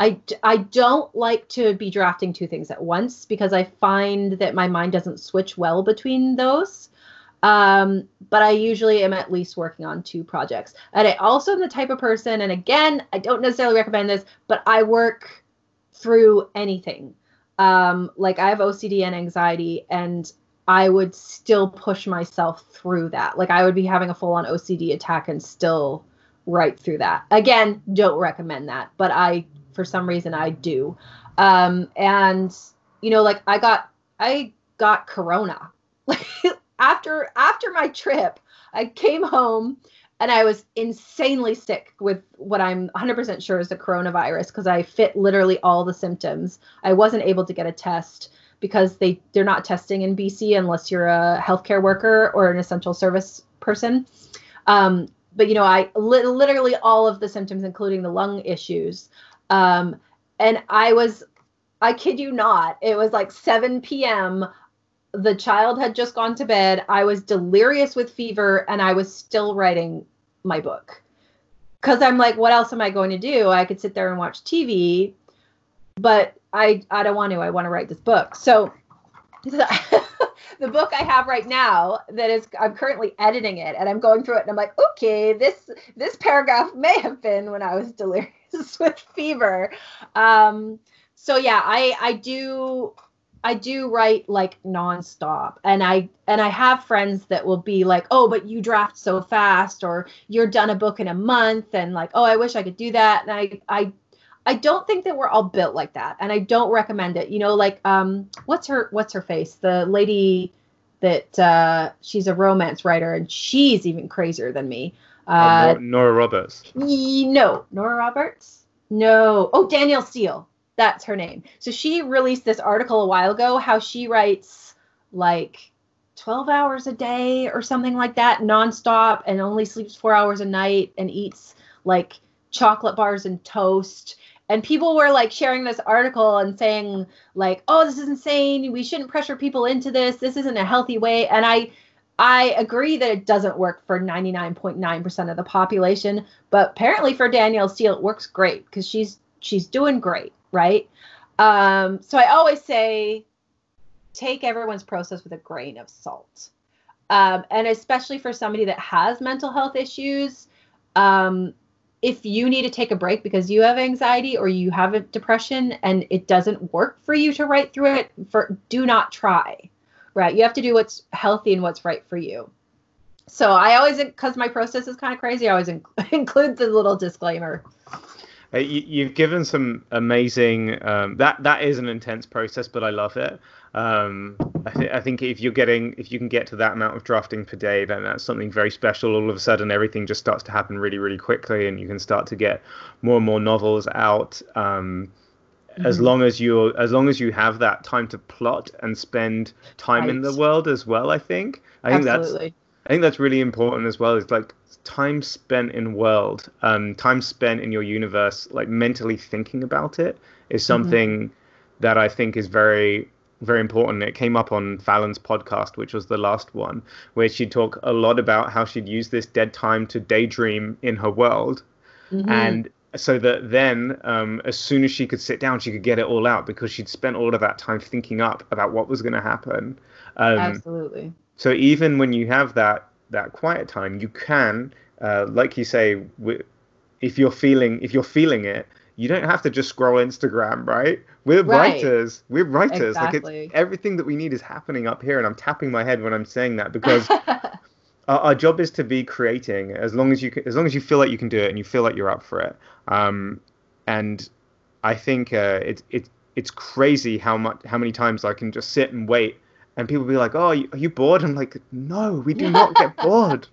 I, I don't like to be drafting two things at once because I find that my mind doesn't switch well between those. Um, but I usually am at least working on two projects. And I also am the type of person, and again, I don't necessarily recommend this, but I work through anything. Um, like I have OCD and anxiety, and I would still push myself through that. Like I would be having a full on OCD attack and still write through that. Again, don't recommend that, but I for some reason I do. Um, and you know, like I got I got corona. after after my trip, I came home and I was insanely sick with what I'm 100% sure is the coronavirus because I fit literally all the symptoms. I wasn't able to get a test because they they're not testing in BC unless you're a healthcare worker or an essential service person. Um, but you know, I li- literally all of the symptoms, including the lung issues, um, and I was, I kid you not, it was like 7 p.m. The child had just gone to bed. I was delirious with fever and I was still writing my book. Because I'm like, what else am I going to do? I could sit there and watch TV, but I, I don't want to. I want to write this book. So the book I have right now that is I'm currently editing it and I'm going through it and I'm like, okay, this this paragraph may have been when I was delirious with fever. Um, so yeah, I I do I do write like nonstop, and I and I have friends that will be like, "Oh, but you draft so fast," or "You're done a book in a month," and like, "Oh, I wish I could do that." And I I I don't think that we're all built like that, and I don't recommend it. You know, like um, what's her what's her face? The lady that uh, she's a romance writer, and she's even crazier than me. Oh, uh, Nora Roberts. No, Nora Roberts. No. Oh, Danielle Steel. That's her name. So she released this article a while ago how she writes like 12 hours a day or something like that, nonstop, and only sleeps four hours a night and eats like chocolate bars and toast. And people were like sharing this article and saying like oh this is insane. We shouldn't pressure people into this. This isn't a healthy way. And i i agree that it doesn't work for 99.9% of the population but apparently for danielle steel it works great because she's she's doing great right? Um, so i always say take everyone's process with a grain of salt. Um, and especially for somebody that has mental health issues um, if you need to take a break because you have anxiety or you have a depression and it doesn't work for you to write through it for do not try right? You have to do what's healthy and what's right for you. So i always because my process is kind of crazy i always in- include the little disclaimer uh, you, have given some amazing um, that that is an intense process but i love it um, I, th- I, think if you're getting if you can get to that amount of drafting per day, then that's something very special. All of a sudden, everything just starts to happen really, really quickly, and you can start to get more and more novels out. Um, mm-hmm. As long as you as long as you have that time to plot and spend time right. in the world as well, I think I think Absolutely. that's I think that's really important as well. It's like time spent in world, um, time spent in your universe, like mentally thinking about it, is mm-hmm. something mm-hmm. that I think is very very important. It came up on Fallon's podcast, which was the last one, where she'd talk a lot about how she'd use this dead time to daydream in her world. Mm-hmm. And so that then, um, as soon as she could sit down, she could get it all out because she'd spent all of that time thinking up about what was going to happen. Um, Absolutely. So even when you have that that quiet time, you can, uh, like you say, if you're feeling if you're feeling it, you don't have to just scroll Instagram, right? We're right. writers. We're writers. Exactly. Like it's everything that we need is happening up here, and I'm tapping my head when I'm saying that because our, our, job is to be creating. As long as you can, as long as you feel like you can do it and you feel like you're up for it. Um, and I think uh, it's it's it's crazy how much how many times I can just sit and wait, and people be like, "Oh, are you bored?" I'm like, "No, we do not get bored."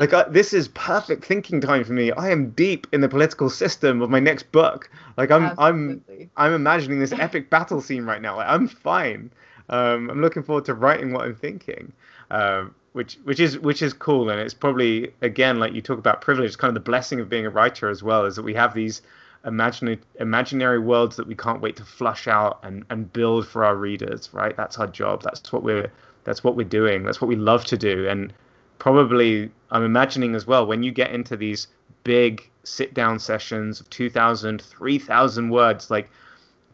like I, this is perfect thinking time for me. I am deep in the political system of my next book. Like I'm Absolutely. I'm I'm imagining this epic battle scene right now. Like I'm fine. Um, I'm looking forward to writing what I'm thinking. Um, which which is which is cool and it's probably again like you talk about privilege kind of the blessing of being a writer as well is that we have these imaginary imaginary worlds that we can't wait to flush out and and build for our readers right? That's our job. That's what we're that's what we're doing. That's what we love to do. And probably I'm imagining as well when you get into these big sit down sessions of 2000 3000 words like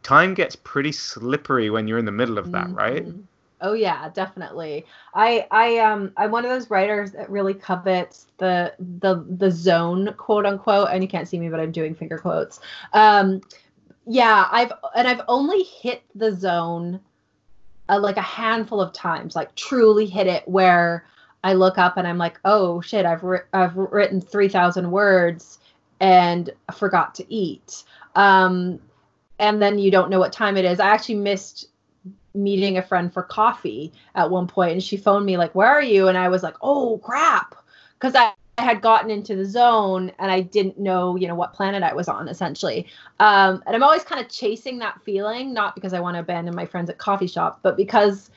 time gets pretty slippery when you're in the middle of that mm-hmm. right oh yeah definitely i i um i'm one of those writers that really covets the the the zone quote unquote and you can't see me but i'm doing finger quotes um yeah i've and i've only hit the zone uh, like a handful of times like truly hit it where I look up and I'm like, oh shit, I've ri- I've written three thousand words and forgot to eat. Um, and then you don't know what time it is. I actually missed meeting a friend for coffee at one point, and she phoned me like, "Where are you?" And I was like, "Oh crap," because I had gotten into the zone and I didn't know, you know, what planet I was on essentially. Um, and I'm always kind of chasing that feeling, not because I want to abandon my friends at coffee shop, but because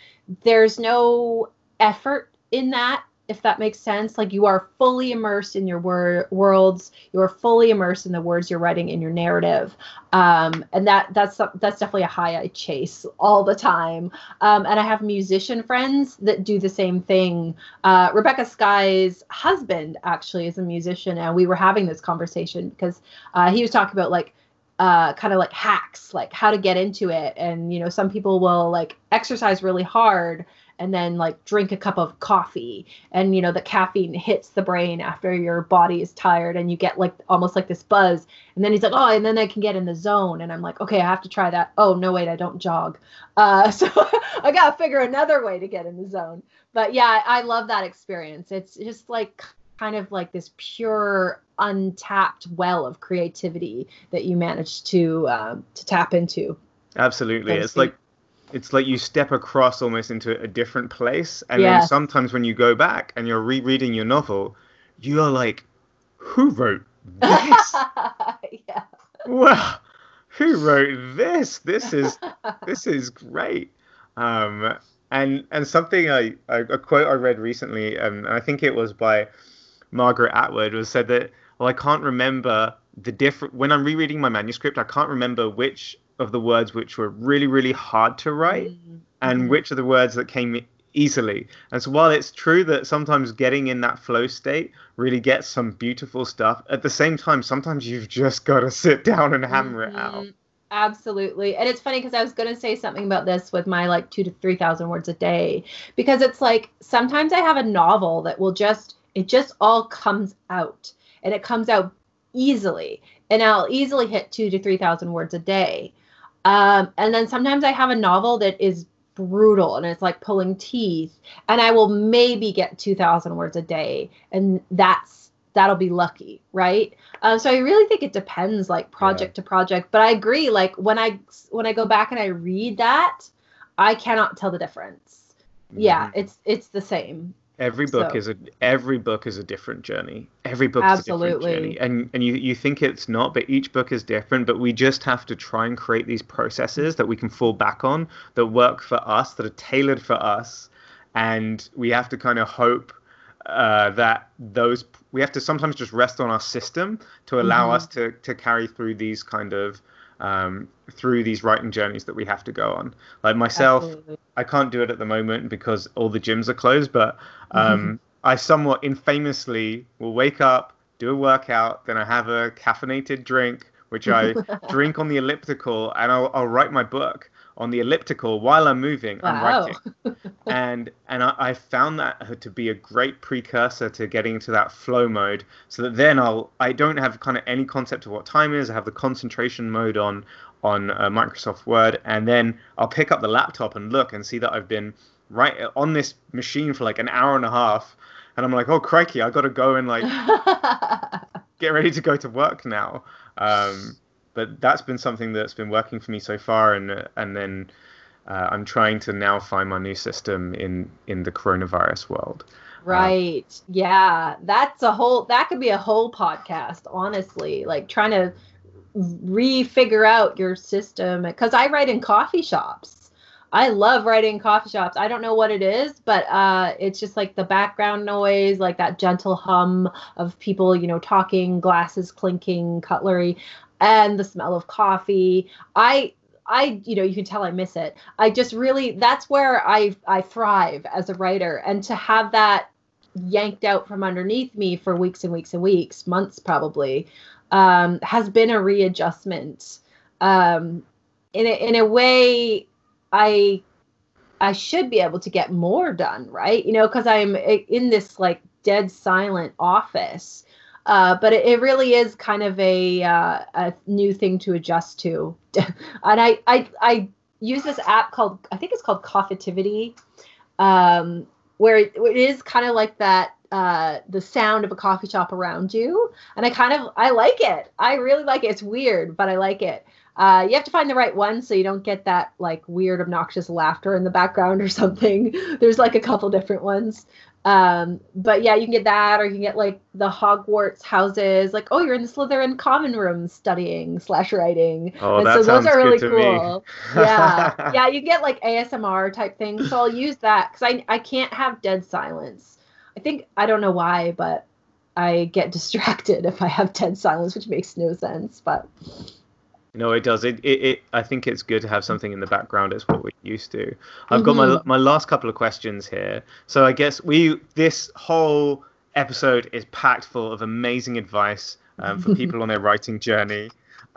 there's no effort in that if that makes sense like you are fully immersed in your wor- worlds you are fully immersed in the words you're writing in your narrative um, and that that's that's definitely a high i chase all the time um, and i have musician friends that do the same thing. Uh, rebecca sky's husband actually is a musician and we were having this conversation because uh, he was talking about like uh, kind of like hacks, like how to get into it. And, you know, some people will like exercise really hard and then like drink a cup of coffee. And you know the caffeine hits the brain after your body is tired and you get like almost like this buzz. And then he's like oh and then i can get in the zone. And i'm like okay i have to try that. Oh no wait i don't jog. Uh, so i gotta figure another way to get in the zone. But yeah i love that experience. It's just like kind of like this pure untapped well of creativity that you manage to um, to tap into. Absolutely. It's like it's like you step across almost into a different place and then sometimes when you go back and you're rereading your novel you're like who wrote this? Yeah. Well who wrote this? This is this is great. Um and and something I, I a quote I read recently um, and I think it was by Margaret Atwood was said that well I can't remember the different when I'm rereading my manuscript I can't remember which of the words which were really, really hard to write mm-hmm. and which are the words that came easily. And so while it's true that sometimes getting in that flow state really gets some beautiful stuff, at the same time, sometimes you've just got to sit down and hammer mm-hmm. it out. Mm-hmm. Absolutely. And it's funny because I was going to say something about this with my like two to 3,000 words a day because it's like sometimes I have a novel that will just, it just all comes out and it comes out easily. And I'll easily hit two to 3,000 words a day. Um, and then sometimes I have a novel that is brutal and it's like pulling teeth and I will maybe get 2000 words a day and that's that'll be lucky right um, so I really think it depends like project yeah. to project but I agree like when I when I go back and I read that I cannot tell the difference mm-hmm. yeah it's it's the same Every book so. is a every book is a different journey. Every book Absolutely. is a different journey, and and you you think it's not, but each book is different. But we just have to try and create these processes that we can fall back on that work for us, that are tailored for us, and we have to kind of hope uh, that those we have to sometimes just rest on our system to allow mm-hmm. us to to carry through these kind of um, through these writing journeys that we have to go on. Like myself, Absolutely. I can't do it at the moment because all the gyms are closed, but um, mm-hmm. I somewhat infamously will wake up, do a workout, then I have a caffeinated drink, which I drink on the elliptical, and I'll, I'll write my book on the elliptical while I'm moving. I'm writing, and and I, I found that to be a great precursor to getting into that flow mode. So that then I'll I don't have kind of any concept of what time is. I have the concentration mode on on uh, Microsoft Word, and then I'll pick up the laptop and look and see that I've been right on this machine for like an hour and a half, and I'm like, oh crikey, I got to go and like get ready to go to work now. Um, but that's been something that's been working for me so far, and and then uh, I'm trying to now find my new system in in the coronavirus world. Right. Yeah. That's a whole that could be a whole podcast, honestly. Like trying to re-figure out your system cuz I write in coffee shops. I love writing in coffee shops. I don't know what it is, but uh it's just like the background noise, like that gentle hum of people, you know, talking, glasses clinking, cutlery, and the smell of coffee. I I, you know, you can tell I miss it. I just really that's where I I thrive as a writer and to have that yanked out from underneath me for weeks and weeks and weeks, months probably, um, has been a readjustment. Um, in a, in a way, I I should be able to get more done, right? You know, because I'm in this like dead silent office. Uh, but it, it really is kind of a uh, a new thing to adjust to, and I, I I use this app called I think it's called Coffitivity, um, where it, it is kind of like that uh, the sound of a coffee shop around you, and I kind of I like it. I really like it. It's weird, but I like it. Uh, you have to find the right one so you don't get that like weird obnoxious laughter in the background or something. There's like a couple different ones. Um, but yeah, you can get that, or you can get like the Hogwarts houses, like oh, you're in the Slytherin common room studying slash writing. Oh, and that so sounds those are really good to me. cool. yeah, yeah, you can get like ASMR type things. So I'll use that because I I can't have dead silence. I think I don't know why, but I get distracted if I have dead silence, which makes no sense. But No, it does. It, it, it I think it's good to have something in the background. It's what we're used to. I've got my Mhm. my last couple of questions here. So I guess we this whole episode is packed full of amazing advice um, for people on their writing journey.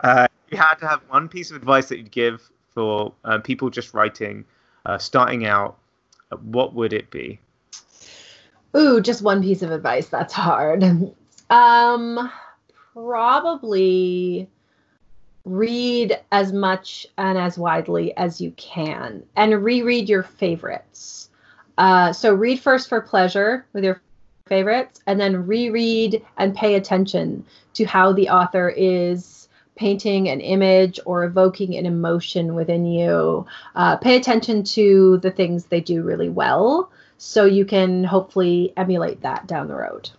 Uh, you had to have one piece of advice that you'd give for uh, people just writing, uh, starting out. What would it be? ooh, just one piece of advice. That's hard. Um, probably read as much and as widely as you can, and reread your favorites. Uh, so read first for pleasure with your favorites, and then reread and pay attention to how the author is painting an image or evoking an emotion within you. Uh, pay attention to the things they do really well, so you can hopefully emulate that down the road.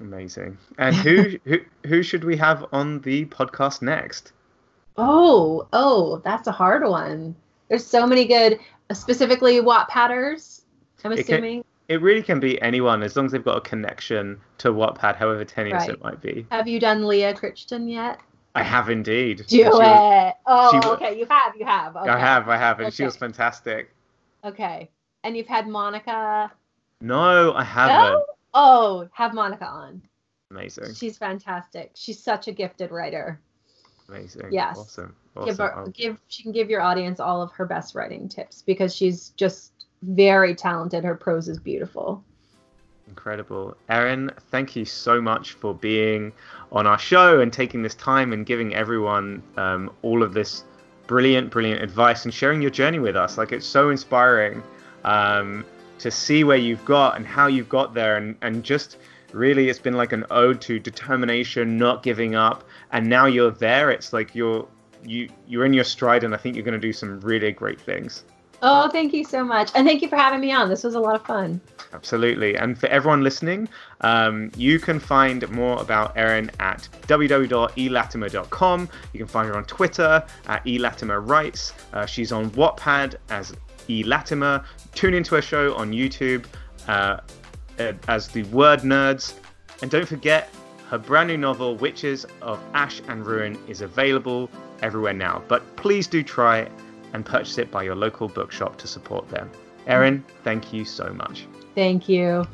Amazing. And who who who should we have on the podcast next? Oh, oh, that's a hard one. There's so many good, specifically Wattpadders. I'm It can- assuming. It really can be anyone as long as they've got a connection to Wattpad, however tenuous Right. it might be. Have you done Leah Crichton yet? I have indeed. Do She was- it. Oh, she wa- okay. You have. You have. Okay. I have, I have, and she was fantastic. Okay. And you've had Monica. No, I haven't. No? Oh, have Monica on. Amazing, She's fantastic. She's such a gifted writer. Amazing. Yes. Awesome. Give Awesome. her, Oh, give she can give your audience all of her best writing tips because she's just very talented. Her prose is beautiful. Incredible. Erin, thank you so much for being on our show and taking this time and giving everyone um, all of this brilliant, brilliant advice and sharing your journey with us. Like, it's so inspiring um, to see where you've got and how you've got there. And, and just really, it's been like an ode to determination, not giving up. And now you're there. It's like you're. You, you're in your stride, and I think you're going to do some really great things. Oh, thank you so much. And thank you for having me on. This was a lot of fun. Absolutely. And for everyone listening, um, you can find more about Erin at www.elatimer.com. You can find her on Twitter at elatimerwrites. Uh, she's on Wattpad as elatimer. Tune into her show on YouTube uh, uh, as the Word Nerds. And don't forget, her brand new novel, Witches of Ash and Ruin, is available everywhere now. But please do try it and purchase it by your local bookshop to support them. Erin, thank you so much. Thank you.